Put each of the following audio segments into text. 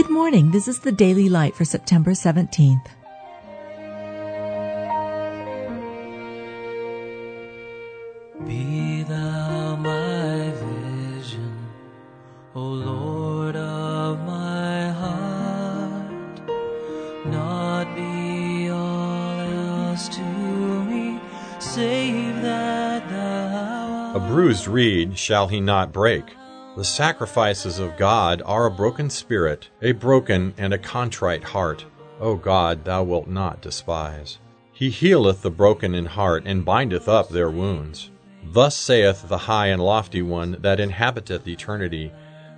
Good morning. This is the Daily Light for September 17th. Be thou my vision, O Lord of my heart, not be all else to me, save that thou A bruised reed shall he not break. The sacrifices of God are a broken spirit, a broken and a contrite heart. O God, thou wilt not despise. He healeth the broken in heart, and bindeth up their wounds. Thus saith the high and lofty one that inhabiteth eternity,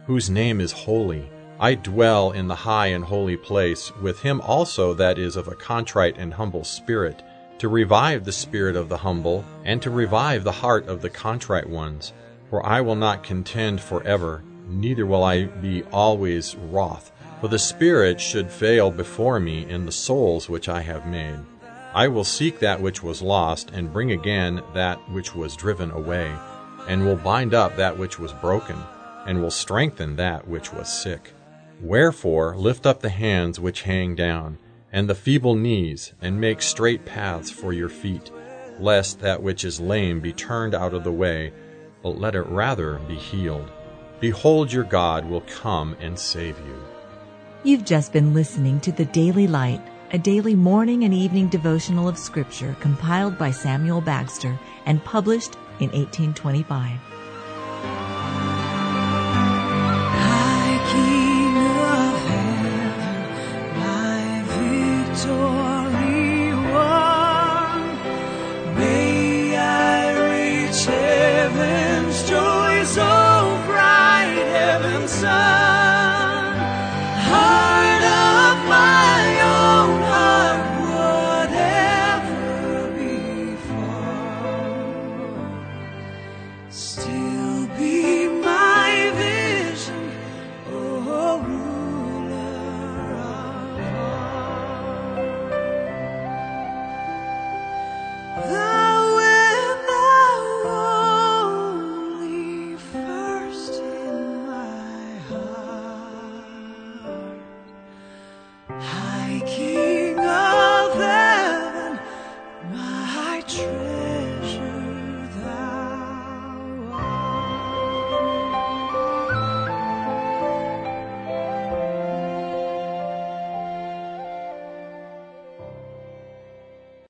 whose name is holy. I dwell in the high and holy place with him also that is of a contrite and humble spirit, to revive the spirit of the humble, and to revive the heart of the contrite ones. For I will not contend forever, neither will I be always wroth. For the Spirit should fail before me in the souls which I have made. I will seek that which was lost, and bring again that which was driven away, and will bind up that which was broken, and will strengthen that which was sick. Wherefore lift up the hands which hang down, and the feeble knees, and make straight paths for your feet, lest that which is lame be turned out of the way, but let it rather be healed. Behold, your God will come and save you. You've just been listening to the Daily Light, a daily morning and evening devotional of Scripture compiled by Samuel Bagster and published in 1825. High King of heaven, my victory sun.